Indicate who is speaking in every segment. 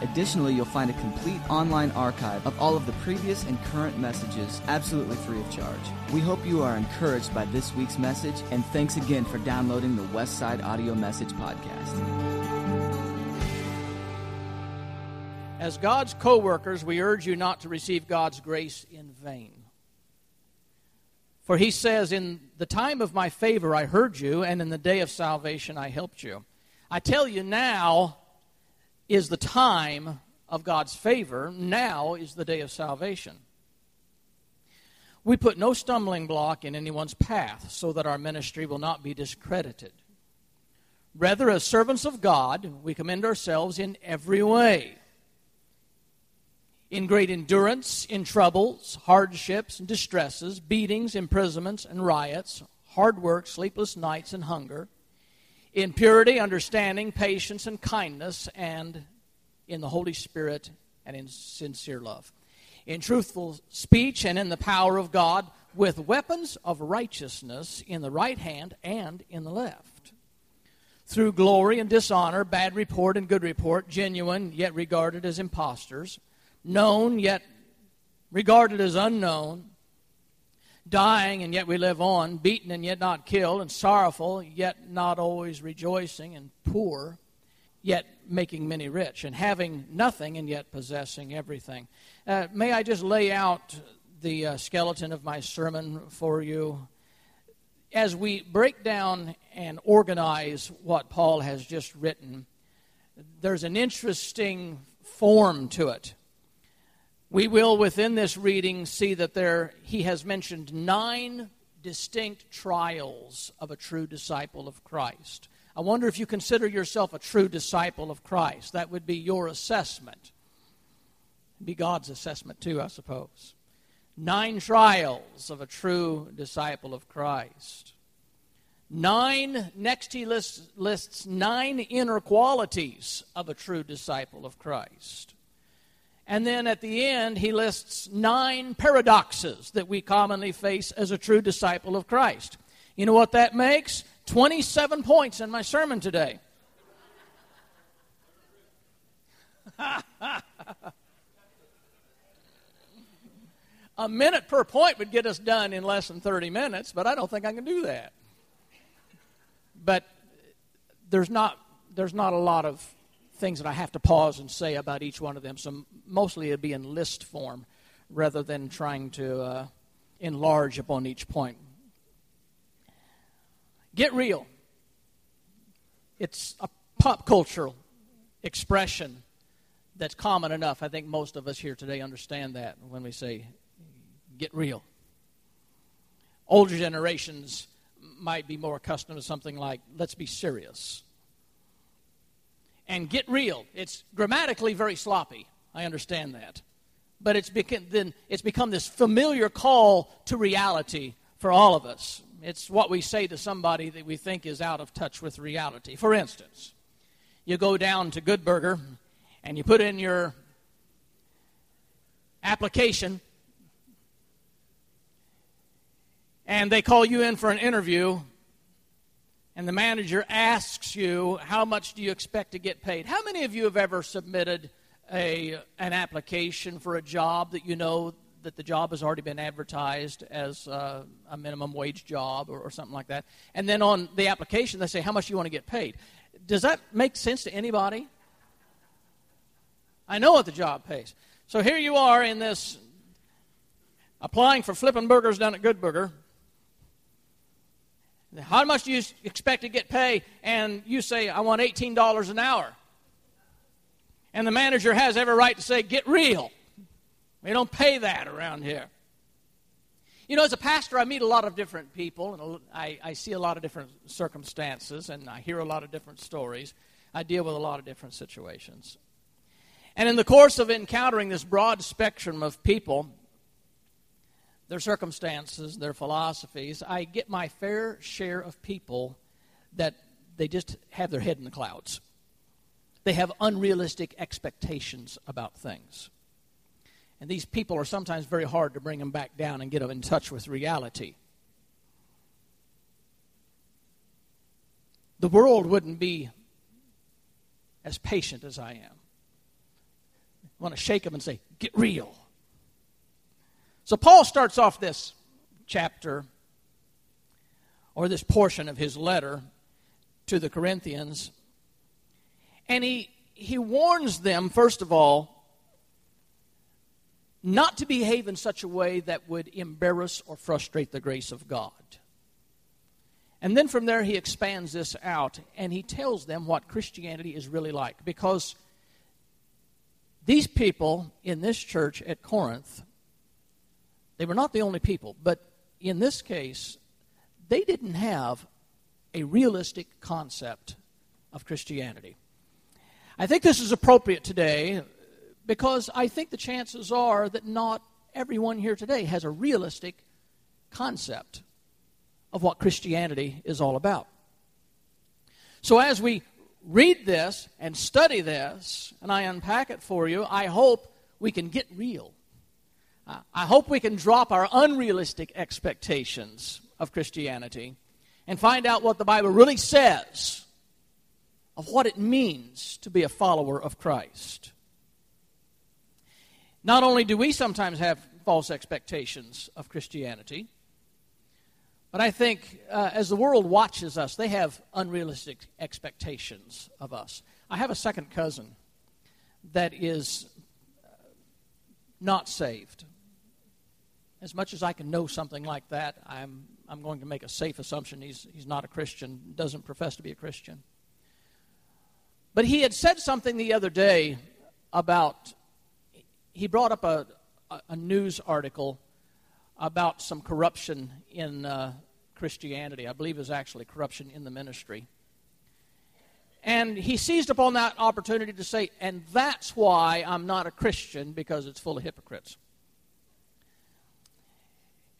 Speaker 1: Additionally, you'll find a complete online archive of all of the previous and current messages absolutely free of charge. We hope you are encouraged by this week's message, and thanks again for downloading the Westside Audio Message Podcast.
Speaker 2: As God's co workers, we urge you not to receive God's grace in vain. For he says, In the time of my favor I heard you, and in the day of salvation I helped you. I tell you, now is the time of God's favor, now is the day of salvation. We put no stumbling block in anyone's path so that our ministry will not be discredited. Rather, as servants of God, we commend ourselves in every way in great endurance, in troubles, hardships, and distresses, beatings, imprisonments, and riots, hard work, sleepless nights, and hunger, in purity, understanding, patience, and kindness, and in the Holy Spirit and in sincere love, in truthful speech and in the power of God, with weapons of righteousness in the right hand and in the left. Through glory and dishonor, bad report and good report, genuine yet regarded as impostors known yet regarded as unknown, dying and yet we live on, beaten and yet not killed, and sorrowful yet not always rejoicing, and poor yet making many rich, and having nothing and yet possessing everything. Uh, may I just lay out the uh, skeleton of my sermon for you? As we break down and organize what Paul has just written, there's an interesting form to it. We will, within this reading, see that there he has mentioned nine distinct trials of a true disciple of Christ. I wonder if you consider yourself a true disciple of Christ. That would be your assessment. It'd be God's assessment, too, I suppose. Nine trials of a true disciple of Christ. Nine, next he lists, lists nine inner qualities of a true disciple of Christ. And then at the end, he lists nine paradoxes that we commonly face as a true disciple of Christ. You know what that makes? 27 points in my sermon today. a minute per point would get us done in less than 30 minutes, but I don't think I can do that. But there's not, there's not a lot of things that I have to pause and say about each one of them. So mostly it'd be in list form rather than trying to uh, enlarge upon each point. Get real. It's a pop cultural expression that's common enough. I think most of us here today understand that when we say get real. Older generations might be more accustomed to something like let's be serious and get real. It's grammatically very sloppy. I understand that. But it's become, then it's become this familiar call to reality for all of us. It's what we say to somebody that we think is out of touch with reality. For instance, you go down to Good Burger and you put in your application and they call you in for an interview and the manager asks you, How much do you expect to get paid? How many of you have ever submitted a, an application for a job that you know that the job has already been advertised as uh, a minimum wage job or, or, something like that? And then on the application, they say, How much do you want to get paid? Does that make sense to anybody? I know what the job pays. So here you are in this applying for flipping burgers down at Good Burger how much do you expect to get paid? And you say, I want $18 an hour. And the manager has every right to say, Get real. We don't pay that around here. You know, as a pastor, I meet a lot of different people, and I, I see a lot of different circumstances, and I hear a lot of different stories. I deal with a lot of different situations. And in the course of encountering this broad spectrum of people, their circumstances, their philosophies, I get my fair share of people that they just have their head in the clouds. They have unrealistic expectations about things. And these people are sometimes very hard to bring them back down and get them in touch with reality. The world wouldn't be as patient as I am. I want to shake them and say, Get real. So Paul starts off this chapter or this portion of his letter to the Corinthians and he he warns them first of all not to behave in such a way that would embarrass or frustrate the grace of God. And then from there, he expands this out and he tells them what Christianity is really like. Because these people in this church at Corinth, they were not the only people, but in this case, they didn't have a realistic concept of Christianity. I think this is appropriate today because I think the chances are that not everyone here today has a realistic concept of what Christianity is all about. So as we read this and study this, and I unpack it for you, I hope we can get real. I hope we can drop our unrealistic expectations of Christianity and find out what the Bible really says of what it means to be a follower of Christ. Not only do we sometimes have false expectations of Christianity, but I think uh, as the world watches us, they have unrealistic expectations of us. I have a second cousin that is uh, not saved. As much as I can know something like that, I'm, I'm going to make a safe assumption he's, he's not a Christian, doesn't profess to be a Christian. But he had said something the other day about, he brought up a, a news article about some corruption in uh, Christianity. I believe it was actually corruption in the ministry. And he seized upon that opportunity to say, and that's why I'm not a Christian, because it's full of hypocrites.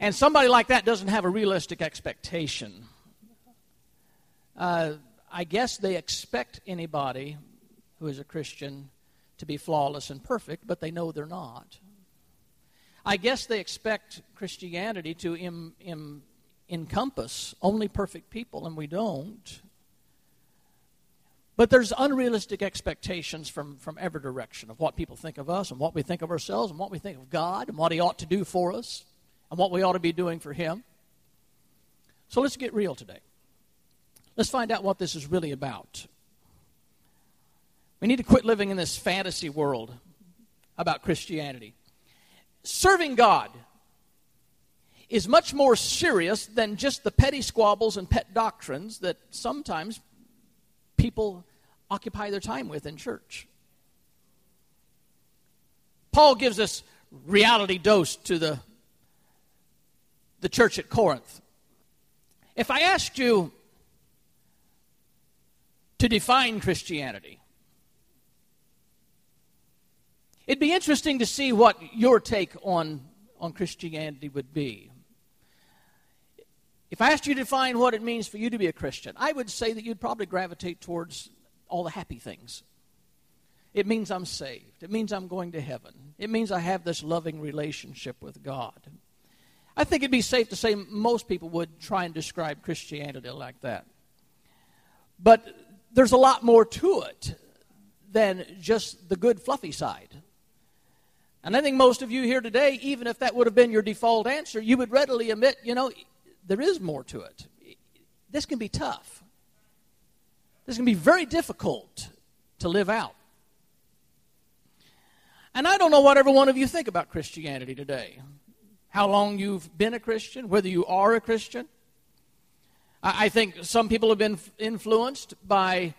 Speaker 2: And somebody like that doesn't have a realistic expectation. Uh, I guess they expect anybody who is a Christian to be flawless and perfect, but they know they're not. I guess they expect Christianity to encompass only perfect people, and we don't. But there's unrealistic expectations from, from every direction of what people think of us and what we think of ourselves and what we think of God and what He ought to do for us and what we ought to be doing for Him. So let's get real today. Let's find out what this is really about. We need to quit living in this fantasy world about Christianity serving God is much more serious than just the petty squabbles and pet doctrines that sometimes people occupy their time with in church. Paul gives us reality dose to the, the church at Corinth. If I asked you to define Christianity, It'd be interesting to see what your take on, on Christianity would be. If I asked you to define what it means for you to be a Christian, I would say that you'd probably gravitate towards all the happy things. It means I'm saved. It means I'm going to heaven. It means I have this loving relationship with God. I think it'd be safe to say most people would try and describe Christianity like that. But there's a lot more to it than just the good, fluffy side. And I think most of you here today, even if that would have been your default answer, you would readily admit, you know, there is more to it. This can be tough. This can be very difficult to live out. And I don't know what every one of you think about Christianity today. How long you've been a Christian, whether you are a Christian. I think some people have been influenced by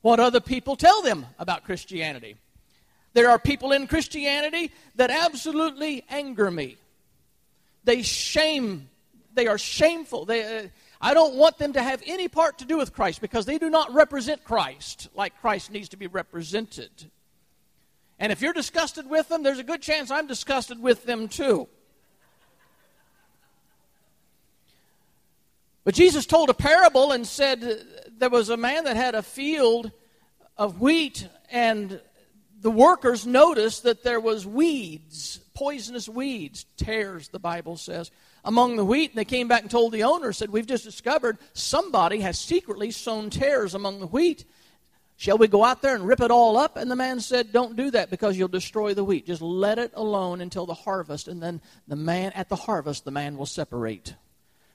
Speaker 2: what other people tell them about Christianity. There are people in Christianity that absolutely anger me. They shame, they are shameful. They, uh, I don't want them to have any part to do with Christ because they do not represent Christ like Christ needs to be represented. And if you're disgusted with them, there's a good chance I'm disgusted with them too. But Jesus told a parable and said there was a man that had a field of wheat, and the workers noticed that there was weeds, poisonous weeds, tares, the Bible says, among the wheat. And they came back and told the owner, said, We've just discovered somebody has secretly sown tares among the wheat. Shall we go out there and rip it all up? And the man said, Don't do that because you'll destroy the wheat. Just let it alone until the harvest. And then the man, at the harvest, the man will separate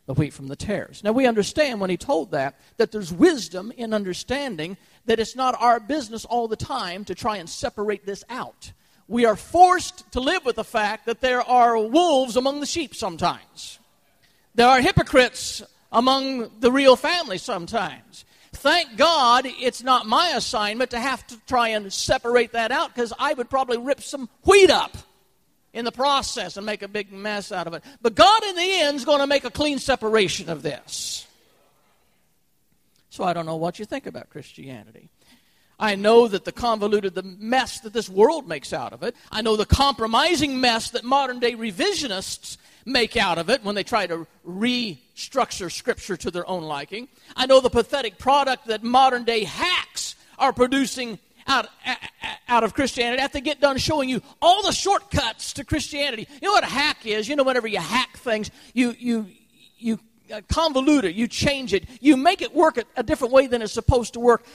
Speaker 2: the wheat from the tares. Now we understand when he told that, that there's wisdom in understanding that it's not our business all the time to try and separate this out. We are forced to live with the fact that there are wolves among the sheep sometimes. There are hypocrites among the real family sometimes. Thank God it's not my assignment to have to try and separate that out because I would probably rip some wheat up in the process and make a big mess out of it. But God, in the end, is going to make a clean separation of this. So I don't know what you think about Christianity. I know that the convoluted, the mess that this world makes out of it. I know the compromising mess that modern day revisionists make out of it when they try to restructure Scripture to their own liking. I know the pathetic product that modern day hacks are producing out, out of Christianity after they get done showing you all the shortcuts to Christianity. You know what a hack is? You know, whenever you hack things, you, you, you uh, convolute it, you change it, you make it work a, a different way than it's supposed to work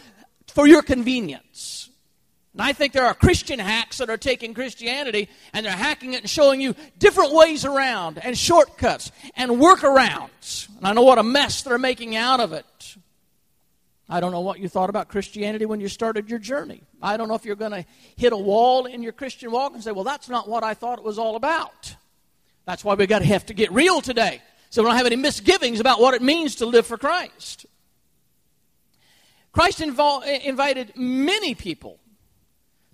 Speaker 2: for your convenience. And I think there are Christian hacks that are taking Christianity and they're hacking it and showing you different ways around and shortcuts and workarounds. And I know what a mess they're making out of it. I don't know what you thought about Christianity when you started your journey. I don't know if you're going to hit a wall in your Christian walk and say, well, that's not what I thought it was all about. That's why we got to have to get real today. So we don't have any misgivings about what it means to live for Christ. Christ invited many people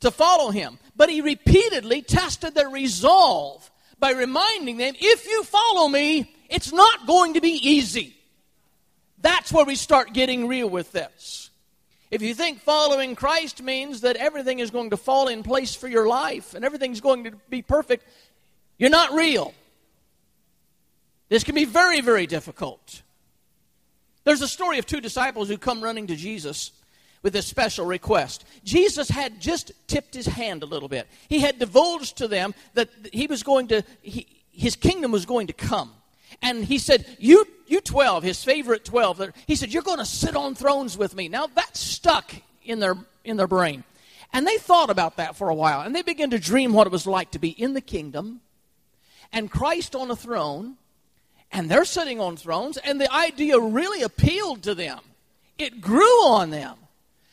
Speaker 2: to follow him. But he repeatedly tested their resolve by reminding them if you follow me, it's not going to be easy. That's where we start getting real with this. If you think following Christ means that everything is going to fall in place for your life and everything's going to be perfect, you're not real. This can be very, very difficult. There's a story of two disciples who come running to Jesus with a special request. Jesus had just tipped his hand a little bit. He had divulged to them that he was going to, he, his kingdom was going to come. And he said, You, you 12, his favorite 12, he said, You're going to sit on thrones with me. Now that stuck in their, in their brain. And they thought about that for a while. And they began to dream what it was like to be in the kingdom and Christ on a throne. And they're sitting on thrones. And the idea really appealed to them, it grew on them.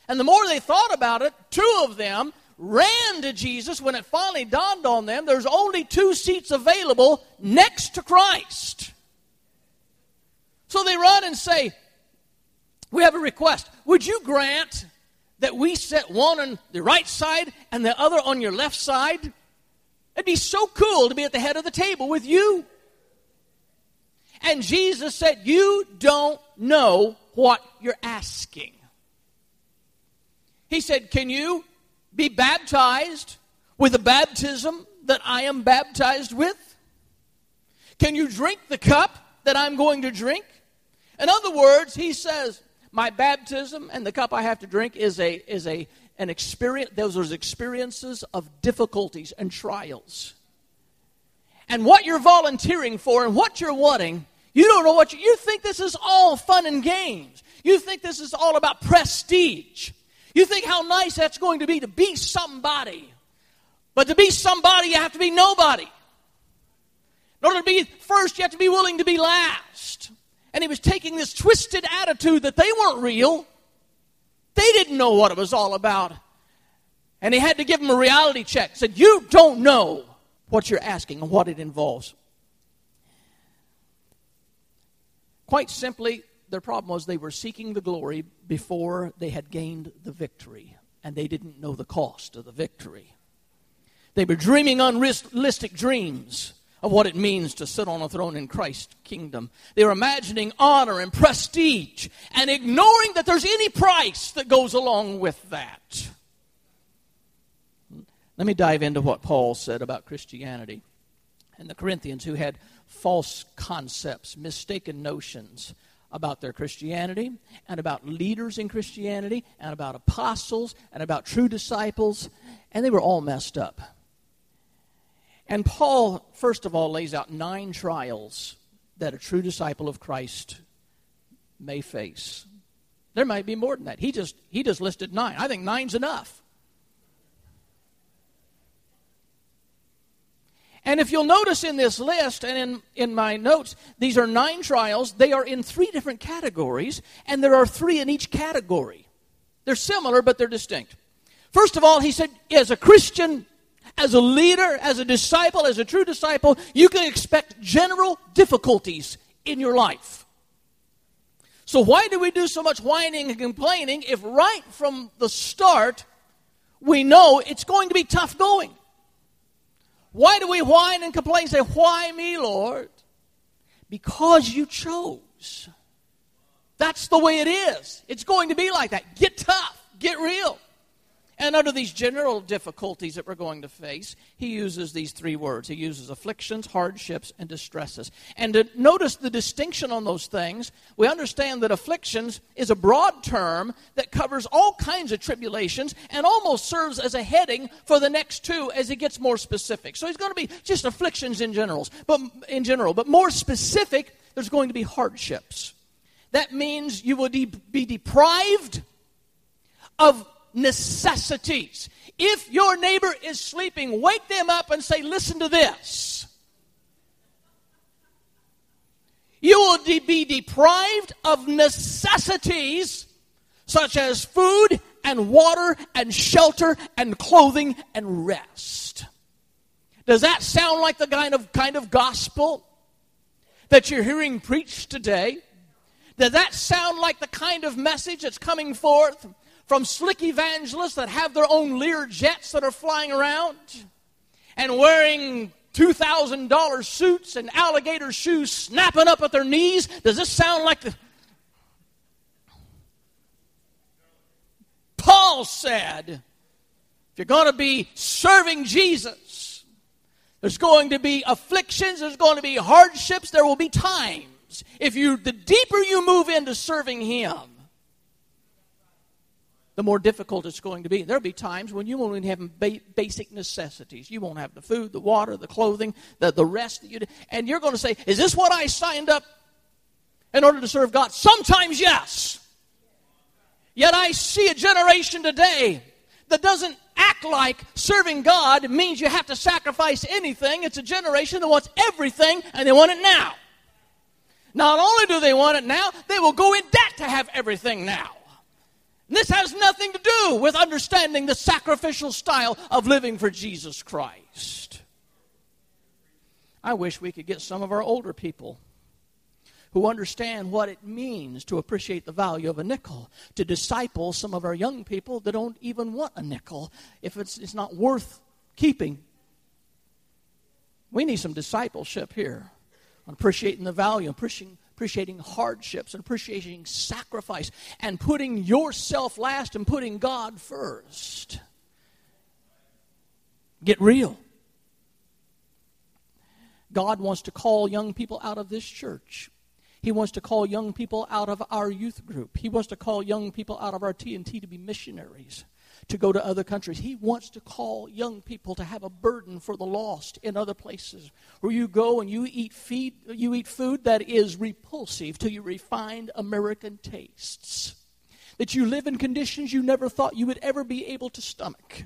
Speaker 2: And the more they thought about it, two of them ran to Jesus when it finally dawned on them there's only two seats available next to Christ. So they run and say, We have a request. Would you grant that we set one on the right side and the other on your left side? It'd be so cool to be at the head of the table with you. And Jesus said, You don't know what you're asking. He said, Can you be baptized with the baptism that I am baptized with? Can you drink the cup that I'm going to drink? In other words, he says, My baptism and the cup I have to drink is a is a an experience those are experiences of difficulties and trials. And what you're volunteering for and what you're wanting, you don't know what you, you think this is all fun and games. You think this is all about prestige. You think how nice that's going to be to be somebody. But to be somebody, you have to be nobody. In order to be first, you have to be willing to be last. And he was taking this twisted attitude that they weren't real. They didn't know what it was all about. And he had to give them a reality check. He said, You don't know what you're asking and what it involves. Quite simply, their problem was they were seeking the glory before they had gained the victory, and they didn't know the cost of the victory. They were dreaming unrealistic dreams of what it means to sit on a throne in Christ's kingdom. They were imagining honor and prestige and ignoring that there's any price that goes along with that. Let me dive into what Paul said about Christianity and the Corinthians who had false concepts, mistaken notions about their Christianity and about leaders in Christianity and about apostles and about true disciples, and they were all messed up. And Paul, first of all, lays out nine trials that a true disciple of Christ may face. There might be more than that. He just he just listed nine. I think nine's enough. And if you'll notice in this list and in, in my notes, these are nine trials. They are in three different categories, and there are three in each category. They're similar, but they're distinct. First of all, he said, as a Christian, as a leader, as a disciple, as a true disciple, you can expect general difficulties in your life. So, why do we do so much whining and complaining if right from the start we know it's going to be tough going? Why do we whine and complain and say, Why me, Lord? Because you chose. That's the way it is. It's going to be like that. Get tough, get real. And under these general difficulties that we're going to face, he uses these three words. He uses afflictions, hardships, and distresses. And to notice the distinction on those things, we understand that afflictions is a broad term that covers all kinds of tribulations and almost serves as a heading for the next two as he gets more specific. So he's going to be just afflictions in general, but in general, but more specific, there's going to be hardships. That means you will de- be deprived of necessities. If your neighbor is sleeping, wake them up and say, Listen to this. You will be deprived of necessities such as food and water and shelter and clothing and rest. Does that sound like the kind of kind of gospel that you're hearing preached today? Does that sound like the kind of message that's coming forth from slick evangelists that have their own Lear jets that are flying around and wearing $2,000 suits and alligator shoes snapping up at their knees. Does this sound like the. Paul said, if you're going to be serving Jesus, there's going to be afflictions, there's going to be hardships, there will be times. If you the deeper you move into serving him, the more difficult it's going to be. There'll be times when you won't even have ba- basic necessities. You won't have the food, the water, the clothing, the, the rest that you do. And you're going to say, Is this what I signed up in order to serve God? Sometimes, yes. Yet I see a generation today that doesn't act like serving God means you have to sacrifice anything. It's a generation that wants everything and they want it now. Not only do they want it now, they will go in debt to have everything now. This has nothing to do with understanding the sacrificial style of living for Jesus Christ. I wish we could get some of our older people who understand what it means to appreciate the value of a nickel, to disciple some of our young people that don't even want a nickel if it's, it's not worth keeping. We need some discipleship here on appreciating the value, appreciating, appreciating hardships and appreciating sacrifice and putting yourself last and putting God first. Get real. God wants to call young people out of this church. He wants to call young people out of our youth group. He wants to call young people out of our TNT to be missionaries to go to other countries. He wants to call young people to have a burden for the lost in other places where you go and you eat feed you eat food that is repulsive to your refined American tastes. That you live in conditions you never thought you would ever be able to stomach.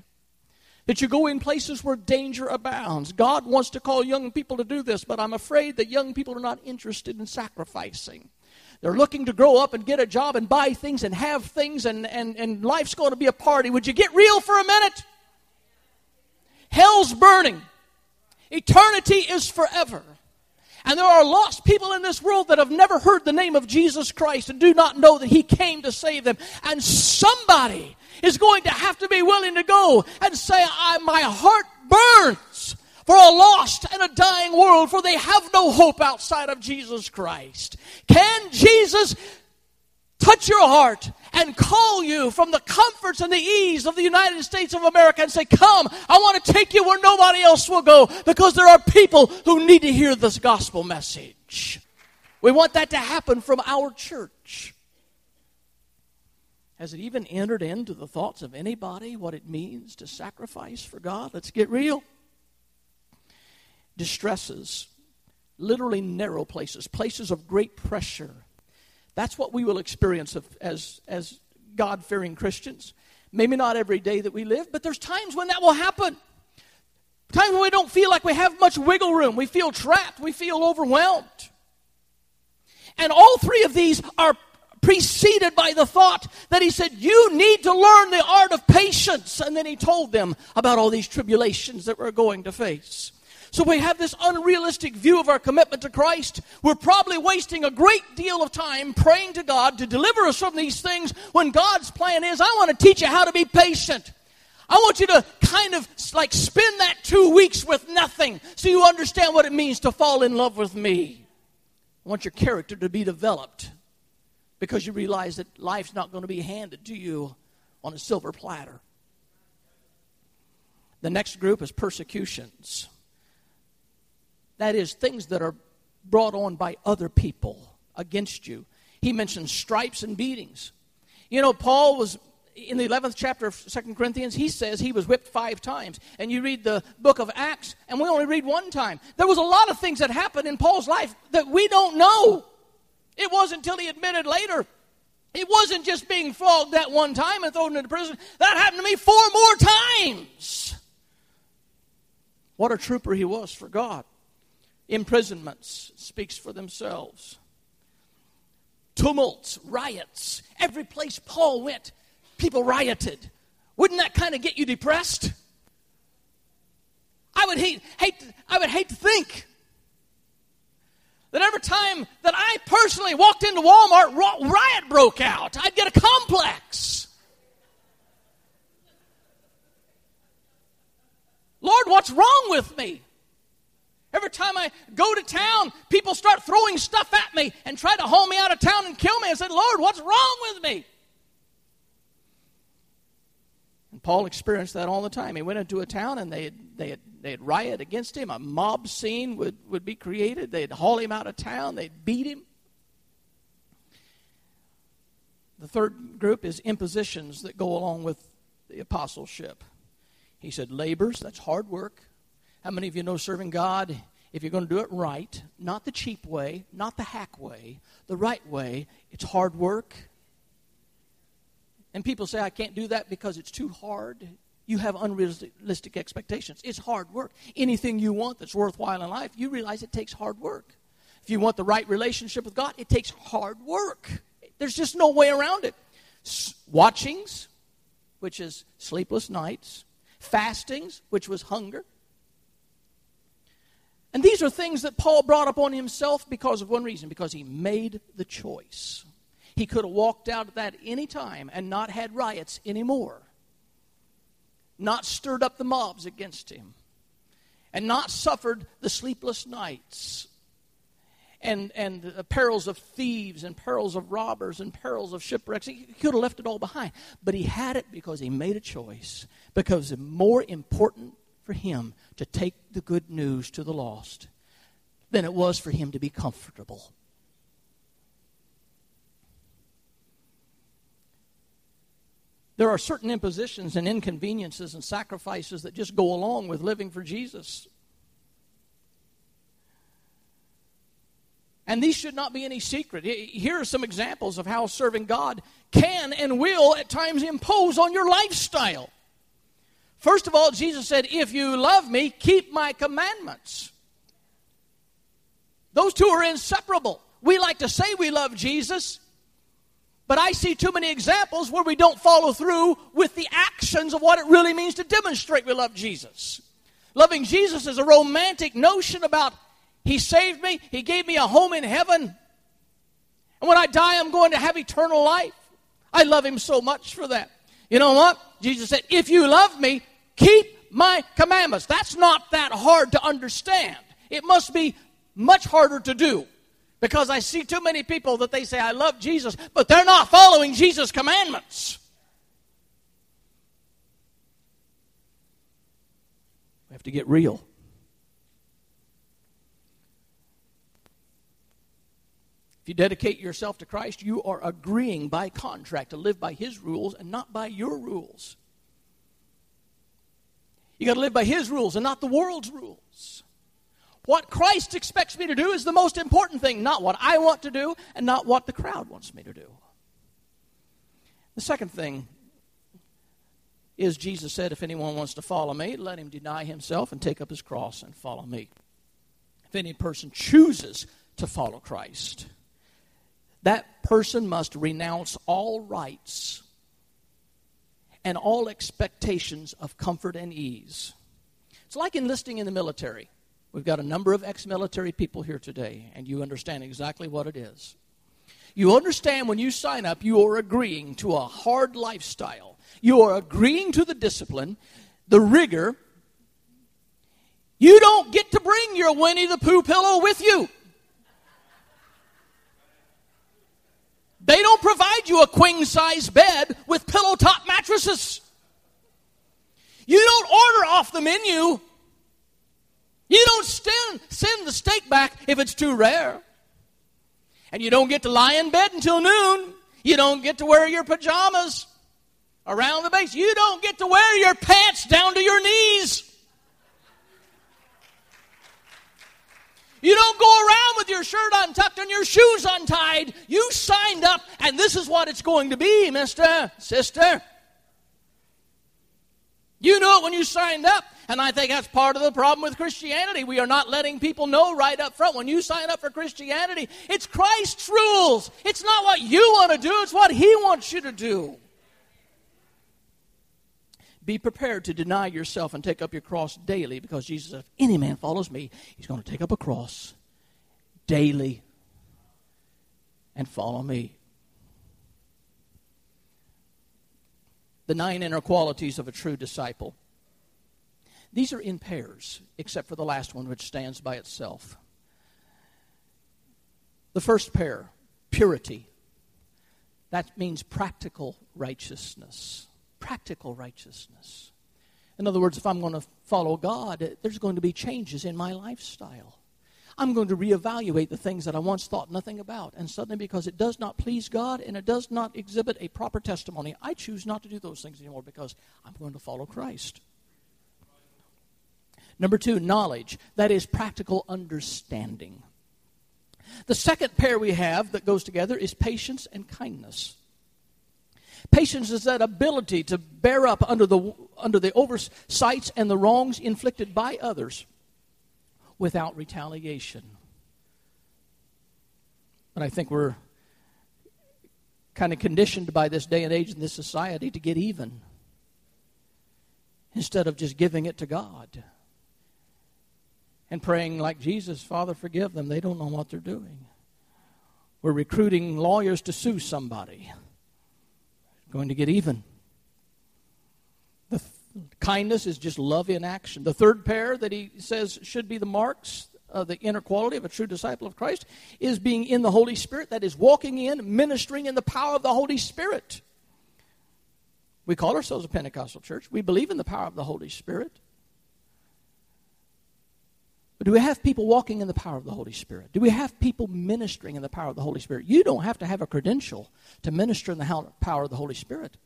Speaker 2: That you go in places where danger abounds. God wants to call young people to do this, but I'm afraid that young people are not interested in sacrificing. They're looking to grow up and get a job and buy things and have things, and, and, and life's going to be a party. Would you get real for a minute? Hell's burning. Eternity is forever. And there are lost people in this world that have never heard the name of Jesus Christ and do not know that He came to save them. And somebody is going to have to be willing to go and say, I, My heart burns for a lost and a dying world, for they have no hope outside of Jesus Christ. Can Jesus touch your heart and call you from the comforts and the ease of the United States of America and say, Come, I want to take you where nobody else will go because there are people who need to hear this gospel message. We want that to happen from our church. Has it even entered into the thoughts of anybody what it means to sacrifice for God? Let's get real. Distresses, literally narrow places, places of great pressure. That's what we will experience as, as God fearing Christians. Maybe not every day that we live, but there's times when that will happen. Times when we don't feel like we have much wiggle room. We feel trapped. We feel overwhelmed. And all three of these are preceded by the thought that he said, You need to learn the art of patience. And then he told them about all these tribulations that we're going to face. So we have this unrealistic view of our commitment to Christ. We're probably wasting a great deal of time praying to God to deliver us from these things when God's plan is, I want to teach you how to be patient. I want you to kind of like spend that two weeks with nothing so you understand what it means to fall in love with me. I want your character to be developed because you realize that life's not going to be handed to you on a silver platter. The next group is persecutions. That is, things that are brought on by other people against you. He mentions stripes and beatings. You know, Paul was in the 11th chapter of Second Corinthians, he says he was whipped five times. And you read the book of Acts, and we only read one time. There was a lot of things that happened in Paul's life that we don't know. It wasn't until he admitted later. It wasn't just being flogged that one time and thrown into prison. That happened to me four more times. What a trooper he was for God. Imprisonments speaks for themselves. Tumults, riots. Every place Paul went, people rioted. Wouldn't that kind of get you depressed? I would hate, hate I would hate to think that every time that I personally walked into Walmart, riot broke out. I'd get a complex. Lord, what's wrong with me? Every time I go to town, people start throwing stuff at me and try to haul me out of town and kill me. I said, Lord, what's wrong with me? And Paul experienced that all the time. He went into a town and they they they'd riot against him. A mob scene would, would be created. They'd haul him out of town. They'd beat him. The third group is impositions that go along with the apostleship. He said, labors, that's hard work. How many of you know serving God? If you're going to do it right, not the cheap way, not the hack way, the right way, it's hard work. And people say, I can't do that because it's too hard. You have unrealistic expectations. It's hard work. Anything you want that's worthwhile in life, you realize it takes hard work. If you want the right relationship with God, it takes hard work. There's just no way around it. Watchings, which is sleepless nights, fastings, which was hunger, and these are things that Paul brought upon himself because of one reason because he made the choice. He could have walked out at that any time and not had riots anymore, not stirred up the mobs against him, and not suffered the sleepless nights and, and the perils of thieves and perils of robbers and perils of shipwrecks. He could have left it all behind. But he had it because he made a choice, because it's more important for him to take the good news to the lost than it was for him to be comfortable. There are certain impositions and inconveniences and sacrifices that just go along with living for Jesus. And these should not be any secret. Here are some examples of how serving God can and will at times impose on your lifestyle. First of all, Jesus said, If you love me, keep my commandments. Those two are inseparable. We like to say we love Jesus, but I see too many examples where we don't follow through with the actions of what it really means to demonstrate we love Jesus. Loving Jesus is a romantic notion about He saved me, He gave me a home in heaven, and when I die, I'm going to have eternal life. I love Him so much for that. You know what? Jesus said, If you love me, Keep my commandments. That's not that hard to understand. It must be much harder to do because I see too many people that they say, I love Jesus, but they're not following Jesus' commandments. We have to get real. If you dedicate yourself to Christ, you are agreeing by contract to live by His rules and not by your rules. You got to live by His rules and not the world's rules. What Christ expects me to do is the most important thing, not what I want to do and not what the crowd wants me to do. The second thing is Jesus said, If anyone wants to follow me, let him deny himself and take up his cross and follow me. If any person chooses to follow Christ, that person must renounce all rights and all expectations of comfort and ease. It's like enlisting in the military. We've got a number of ex military people here today, and you understand exactly what it is. You understand when you sign up, you are agreeing to a hard lifestyle. You are agreeing to the discipline, the rigor. You don't get to bring your Winnie the Pooh pillow with you. They don't provide you a queen size bed with pillow top mattresses. You don't order off the menu. You don't send, send the steak back if it's too rare. And you don't get to lie in bed until noon. You don't get to wear your pajamas around the base. You don't get to wear your pants down to your knees. You don't go around with your shirt untucked and your shoes untied. You signed up, and this is what it's going to be, mister, sister. You knew it when you signed up. And I think that's part of the problem with Christianity. We are not letting people know right up front when you sign up for Christianity, it's Christ's rules. It's not what you want to do, it's what He wants you to do. Be prepared to deny yourself and take up your cross daily because Jesus said, If any man follows me, he's going to take up a cross daily and follow me. The nine inner qualities of a true disciple. These are in pairs, except for the last one, which stands by itself. The first pair, purity. That means practical righteousness practical righteousness. In other words, if I'm going to follow God, there's going to be changes in my lifestyle. I'm going to reevaluate the things that I once thought nothing about. And suddenly, because it does not please God and it does not exhibit a proper testimony, I choose not to do those things anymore because I'm going to follow Christ. Number two, knowledge. That is practical understanding. The second pair we have that goes together is patience and kindness. Patience is that ability to bear up under the, under the oversights and the wrongs inflicted by others without retaliation. But I think we're kind of conditioned by this day and age in this society to get even instead of just giving it to God and praying like Jesus, Father, forgive them. They don't know what they're doing. We're recruiting lawyers to sue somebody going to get even. The th- kindness is just love in action. The third pair that he says should be the marks of the inner quality of a true disciple of Christ is being in the Holy Spirit, that is, walking in, ministering in the power of the Holy Spirit. We call ourselves a Pentecostal church. We believe in the power of the Holy Spirit. But do we have people walking in the power of the Holy Spirit? Do we have people ministering in the power of the Holy Spirit? You don't have to have a credential to minister in the power of the Holy Spirit.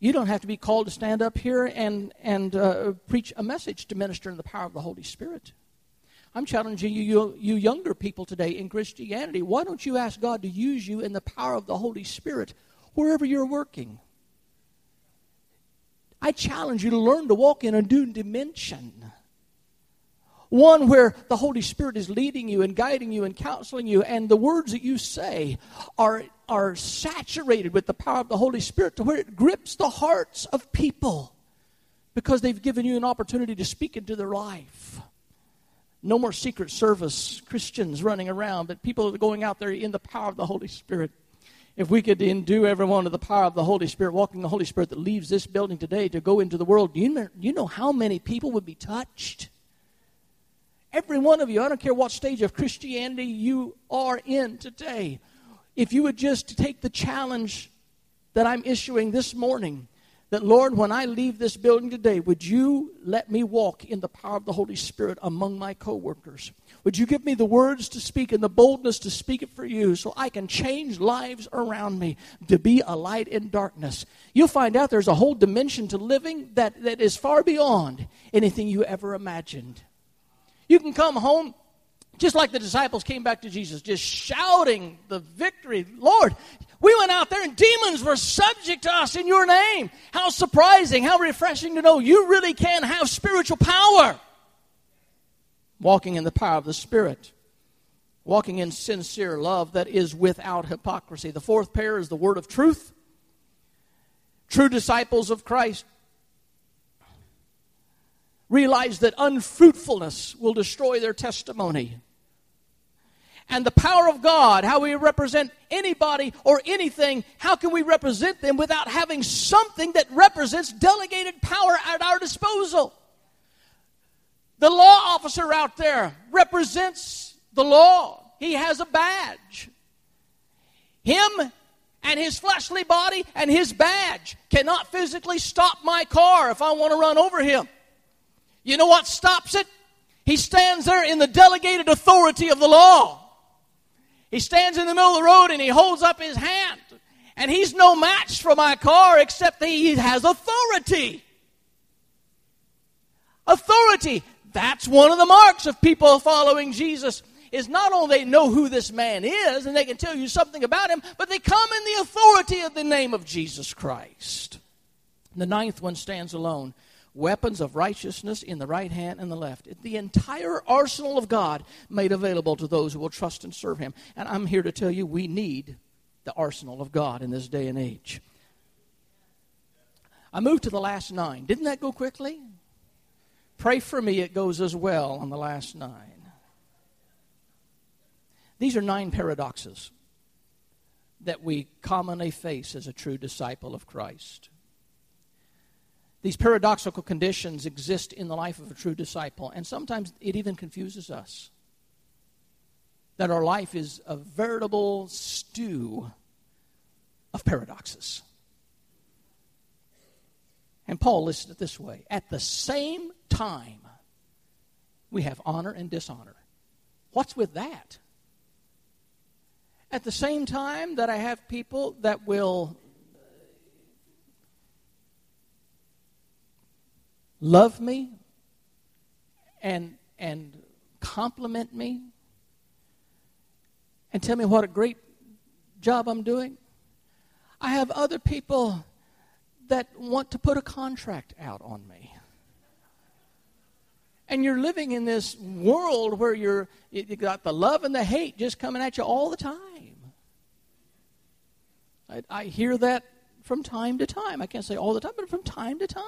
Speaker 2: You don't have to be called to stand up here and, and uh, preach a message to minister in the power of the Holy Spirit. I'm challenging you, you, you younger people today in Christianity. Why don't you ask God to use you in the power of the Holy Spirit wherever you're working? I challenge you to learn to walk in a new dimension one where the Holy Spirit is leading you and guiding you and counseling you, and the words that you say are, are saturated with the power of the Holy Spirit to where it grips the hearts of people because they've given you an opportunity to speak into their life. No more Secret Service Christians running around, but people are going out there in the power of the Holy Spirit. If we could endue everyone to the power of the Holy Spirit, walking the Holy Spirit that leaves this building today to go into the world, do you know, you know how many people would be touched? Every one of you, I don't care what stage of Christianity you are in today, if you would just take the challenge that I'm issuing this morning, that Lord, when I leave this building today, would you let me walk in the power of the Holy Spirit among my coworkers? Would you give me the words to speak and the boldness to speak it for you so I can change lives around me to be a light in darkness? You'll find out there's a whole dimension to living that, that is far beyond anything you ever imagined. You can come home just like the disciples came back to Jesus, just shouting the victory. Lord, we went out there and demons were subject to us in your name. How surprising, how refreshing to know you really can have spiritual power walking in the power of the Spirit, walking in sincere love that is without hypocrisy. The fourth pair is the word of truth. True disciples of Christ realize that unfruitfulness will destroy their testimony. And the power of God, how we represent anybody or anything, how can we represent them without having something that represents delegated power at our disposal? The law officer out there represents the law. He has a badge. Him and his fleshly body and his badge cannot physically stop my car if I want to run over him. You know what stops it? He stands there in the delegated authority of the law. He stands in the middle of the road and he holds up his hand. And he's no match for my car except that he has authority. Authority. That's one of the marks of people following Jesus is not only they know who this man is and they can tell you something about him, but they come in the authority of the name of Jesus Christ. The ninth one stands alone. Weapons of righteousness in the right hand and the left. The entire arsenal of God made available to those who will trust and serve Him. And I'm here to tell you we need the arsenal of God in this day and age. I moved to the last nine. Didn't that go quickly? Pray for me, it goes as well on the last nine. These are nine paradoxes that we commonly face as a true disciple of Christ. These paradoxical conditions exist in the life of a true disciple, and sometimes it even confuses us that our life is a veritable stew of paradoxes. And Paul listed it this way At the same time, we have honor and dishonor. What's with that? At the same time that I have people that will love me and, and compliment me and tell me what a great job I'm doing, I have other people that want to put a contract out on me. And you're living in this world where you're you got the love and the hate just coming at you all the time. I, I hear that from time to time. I can't say all the time, but from time to time.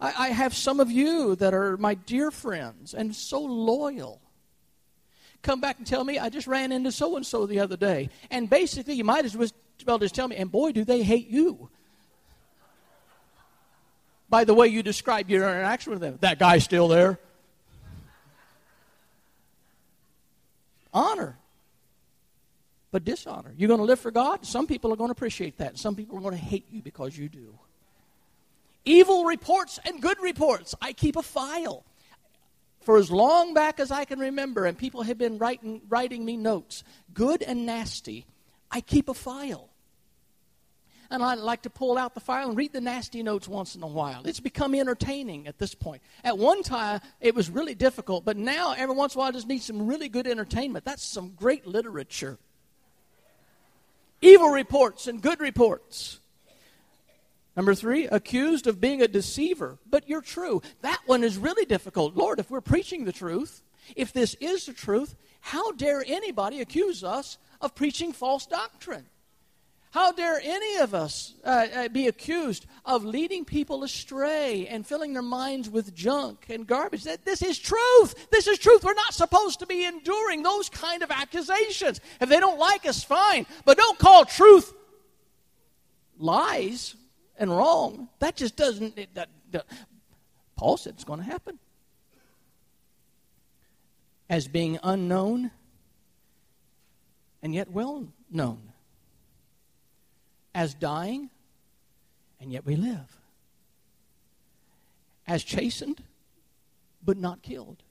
Speaker 2: I, I have some of you that are my dear friends and so loyal come back and tell me I just ran into so and so the other day. And basically, you might as well just tell me, and boy, do they hate you by the way you describe your interaction with them. That guy's still there. Honor, but dishonor. You're going to live for God? Some people are going to appreciate that. Some people are going to hate you because you do. Evil reports and good reports. I keep a file. For as long back as I can remember, and people have been writing, writing me notes, good and nasty, I keep a file and I like to pull out the file and read the nasty notes once in a while. It's become entertaining at this point. At one time, it was really difficult, but now every once in a while, I just need some really good entertainment. That's some great literature. Evil reports and good reports. Number three, accused of being a deceiver, but you're true. That one is really difficult. Lord, if we're preaching the truth, if this is the truth, how dare anybody accuse us of preaching false doctrine? How dare any of us uh, uh, be accused of leading people astray and filling their minds with junk and garbage? That This is truth. This is truth. We're not supposed to be enduring those kind of accusations. If they don't like us, fine. But don't call truth lies and wrong. That just doesn't. It, that, that, Paul said it's going to happen. As being unknown and yet well known as dying, and yet we live. As chastened, but not killed.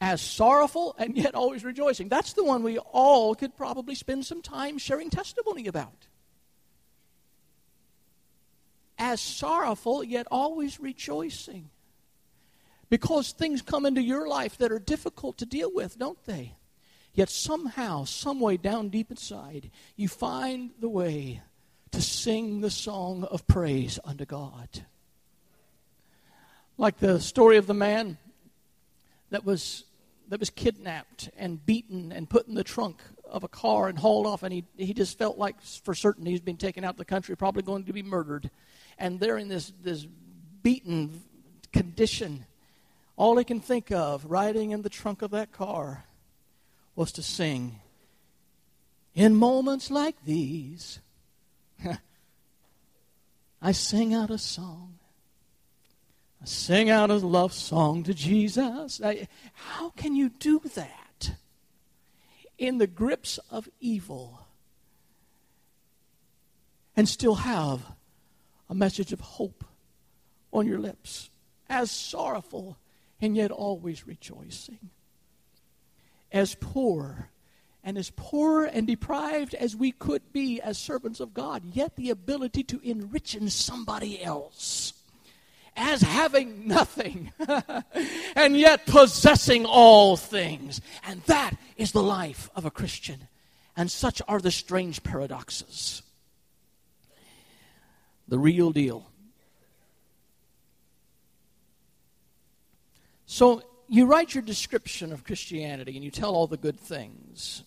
Speaker 2: as sorrowful and yet always rejoicing. That's the one we all could probably spend some time sharing testimony about. As sorrowful yet always rejoicing. Because things come into your life that are difficult to deal with, don't they? Yet somehow, some way down deep inside, you find the way to sing the song of praise unto God. Like the story of the man that was that was kidnapped and beaten and put in the trunk of a car and hauled off, and he, he just felt like for certain he's been taken out of the country, probably going to be murdered. And they're in this, this beaten condition, all he can think of riding in the trunk of that car was to sing, In moments like these, I sing out a song. I sing out a love song to Jesus. I, how can you do that in the grips of evil and still have a message of hope on your lips, as sorrowful and yet always rejoicing, as poor and as poor and deprived as we could be as servants of God, yet the ability to enrich in somebody else as having nothing and yet possessing all things. And that is the life of a Christian. And such are the strange paradoxes. The real deal. So you write your description of Christianity and you tell all the good things.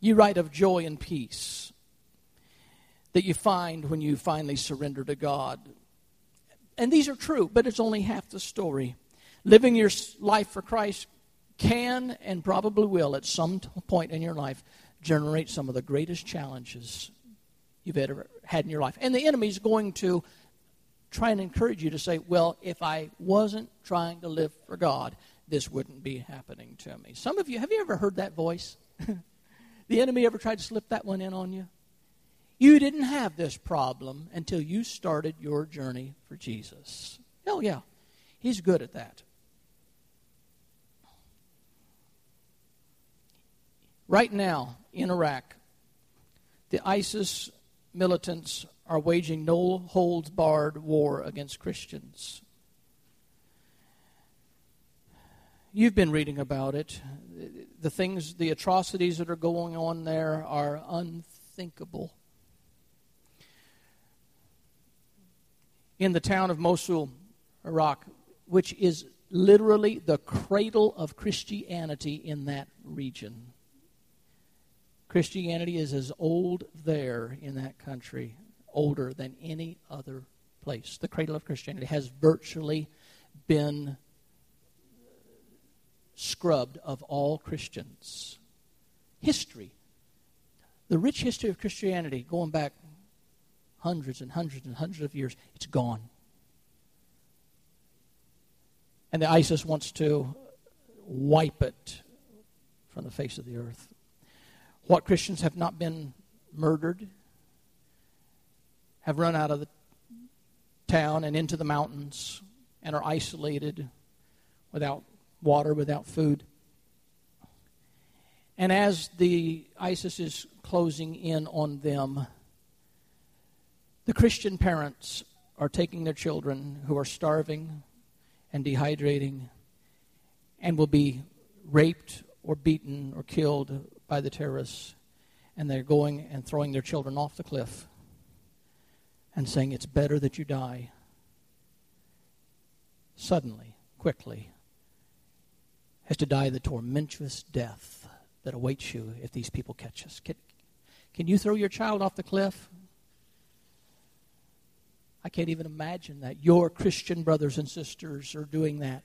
Speaker 2: You write of joy and peace that you find when you finally surrender to God. And these are true, but it's only half the story. Living your life for Christ can and probably will at some point in your life generate some of the greatest challenges you've ever had in your life. And the enemy's going to try and encourage you to say, well, if I wasn't trying to live for God, this wouldn't be happening to me. Some of you, have you ever heard that voice? the enemy ever tried to slip that one in on you? You didn't have this problem until you started your journey for Jesus. Oh, yeah, he's good at that. Right now in Iraq, the ISIS militants are waging no holds barred war against Christians. You've been reading about it. The things, the atrocities that are going on there are unthinkable. In the town of Mosul, Iraq, which is literally the cradle of Christianity in that region. Christianity is as old there in that country older than any other place. The cradle of Christianity has virtually been scrubbed of all Christians. History. The rich history of Christianity going back hundreds and hundreds and hundreds of years, it's gone. And the ISIS wants to wipe it from the face of the earth. What Christians have not been murdered, have run out of the town and into the mountains and are isolated without water, without food. And as the ISIS is closing in on them, the Christian parents are taking their children who are starving and dehydrating and will be raped or beaten or killed by the terrorists, and they're going and throwing their children off the cliff and saying, It's better that you die suddenly, quickly, as to die the tormentuous death that awaits you if these people catch us. Can, can you throw your child off the cliff? I can't even imagine that. Your Christian brothers and sisters are doing that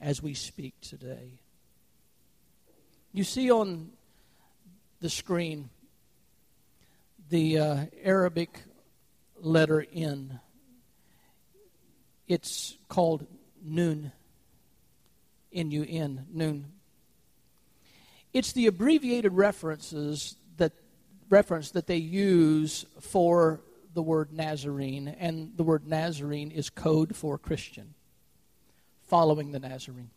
Speaker 2: as we speak today. You see on the screen the uh, Arabic letter N. It's called Nun. N U N, Nun. It's the abbreviated references that reference that they use for the word Nazarene, and the word Nazarene is code for Christian, following the Nazarene.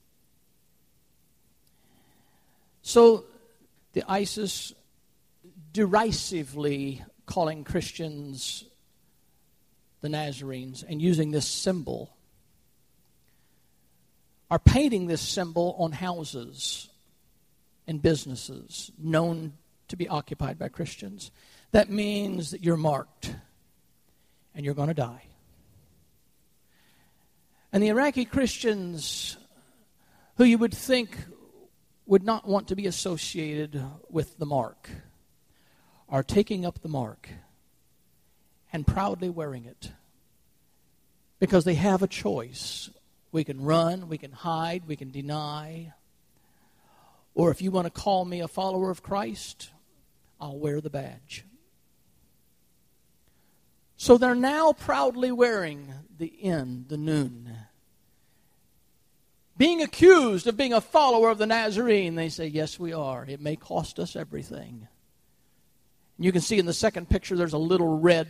Speaker 2: So the ISIS derisively calling Christians the Nazarenes and using this symbol are painting this symbol on houses and businesses known to be occupied by Christians. That means that you're marked and you're going to die. And the Iraqi Christians, who you would think would not want to be associated with the mark, are taking up the mark and proudly wearing it because they have a choice. We can run, we can hide, we can deny. Or if you want to call me a follower of Christ, I'll wear the badge. So they're now proudly wearing the N, the Nun. Being accused of being a follower of the Nazarene, they say, Yes, we are. It may cost us everything. You can see in the second picture there's a little red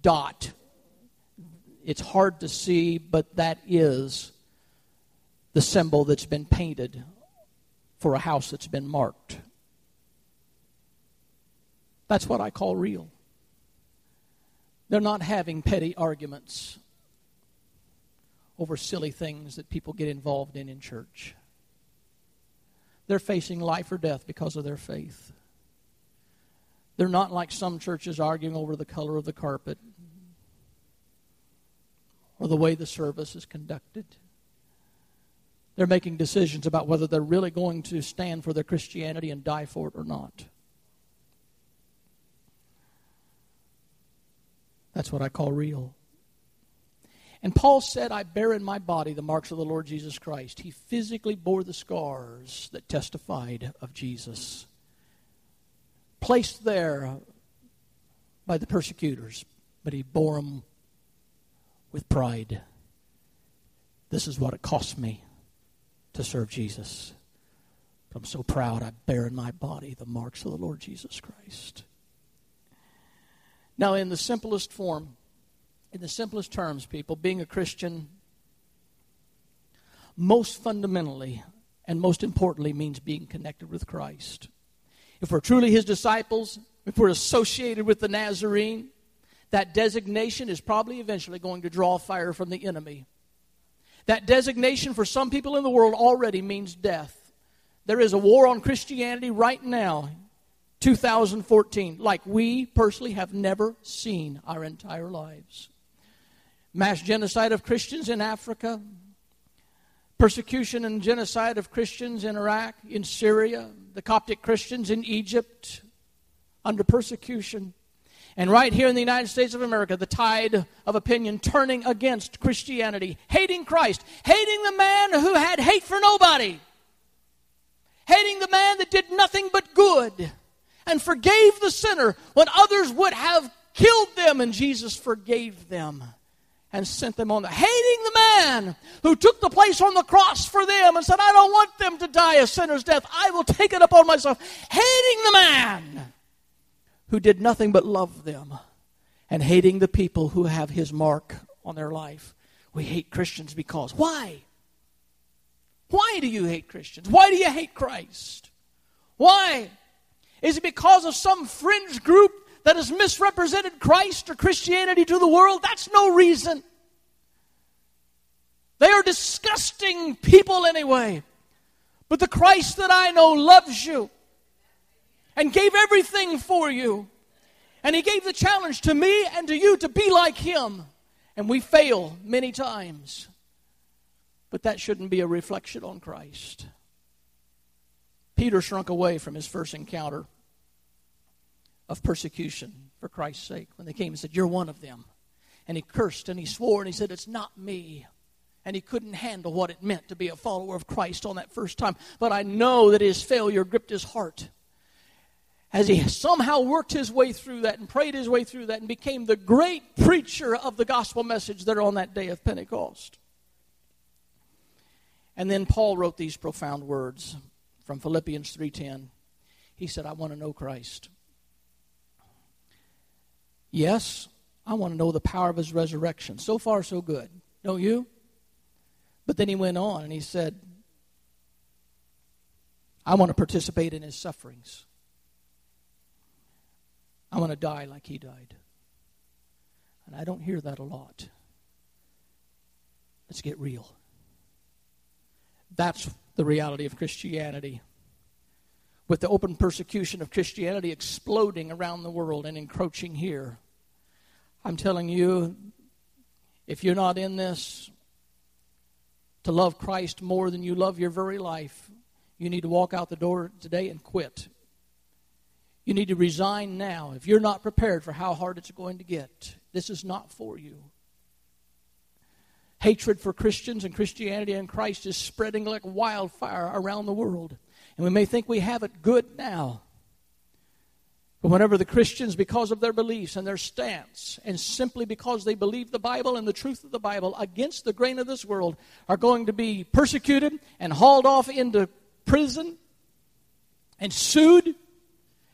Speaker 2: dot. It's hard to see, but that is the symbol that's been painted for a house that's been marked. That's what I call real. They're not having petty arguments over silly things that people get involved in in church. They're facing life or death because of their faith. They're not like some churches arguing over the color of the carpet or the way the service is conducted. They're making decisions about whether they're really going to stand for their Christianity and die for it or not. That's what I call real. And Paul said, I bear in my body the marks of the Lord Jesus Christ. He physically bore the scars that testified of Jesus placed there by the persecutors, but he bore them with pride. This is what it cost me to serve Jesus. I'm so proud I bear in my body the marks of the Lord Jesus Christ. Now, in the simplest form, in the simplest terms, people, being a Christian most fundamentally and most importantly means being connected with Christ if we're truly his disciples, if we're associated with the Nazarene, that designation is probably eventually going to draw fire from the enemy. That designation for some people in the world already means death. There is a war on Christianity right now, 2014, like we personally have never seen our entire lives. Mass genocide of Christians in Africa, persecution and genocide of Christians in Iraq, in Syria, the Coptic Christians in Egypt under persecution. And right here in the United States of America, the tide of opinion turning against Christianity, hating Christ, hating the man who had hate for nobody, hating the man that did nothing but good and forgave the sinner when others would have killed them, and Jesus forgave them and sent them on the hating the man who took the place on the cross for them and said, I don't want them to die a sinner's death. I will take it upon myself. Hating the man who did nothing but love them and hating the people who have his mark on their life. We hate Christians because why? Why do you hate Christians? Why do you hate Christ? Why? Is it because of some fringe group that has misrepresented Christ or Christianity to the world, that's no reason. They are disgusting people anyway. But the Christ that I know loves you and gave everything for you. And He gave the challenge to me and to you to be like Him. And we fail many times. But that shouldn't be a reflection on Christ. Peter shrunk away from his first encounter of persecution for Christ's sake when they came and said, You're one of them. And he cursed and he swore and he said, It's not me. And he couldn't handle what it meant to be a follower of Christ on that first time. But I know that his failure gripped his heart as he somehow worked his way through that and prayed his way through that and became the great preacher of the gospel message there on that day of Pentecost. And then Paul wrote these profound words from Philippians 3:10. He said, "I want to know Christ. Yes, I want to know the power of his resurrection. So far, so good. Don't you? But then he went on and he said, I want to participate in his sufferings. I want to die like he died. And I don't hear that a lot. Let's get real. That's the reality of Christianity. With the open persecution of Christianity exploding around the world and encroaching here, I'm telling you, if you're not in this to love Christ more than you love your very life, you need to walk out the door today and quit. You need to resign now. If you're not prepared for how hard it's going to get, this is not for you. Hatred for Christians and Christianity and Christ is spreading like wildfire around the world. And we may think we have it good now. But whenever the Christians, because of their beliefs and their stance, and simply because they believe the Bible and the truth of the Bible against the grain of this world, are going to be persecuted and hauled off into prison and sued,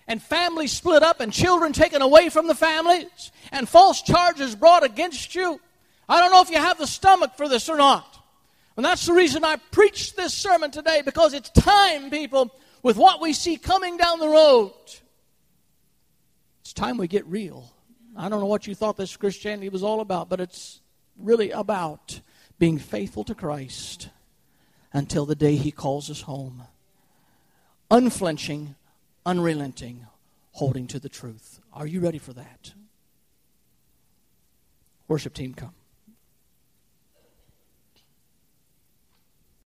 Speaker 2: and families split up and children taken away from the families, and false charges brought against you, I don't know if you have the stomach for this or not. And that's the reason I preach this sermon today because it's time, people, with what we see coming down the road. It's time we get real. I don't know what you thought this Christianity was all about, but it's really about being faithful to Christ until the day He calls us home. Unflinching, unrelenting, holding to the truth. Are you ready for that? Worship team, come.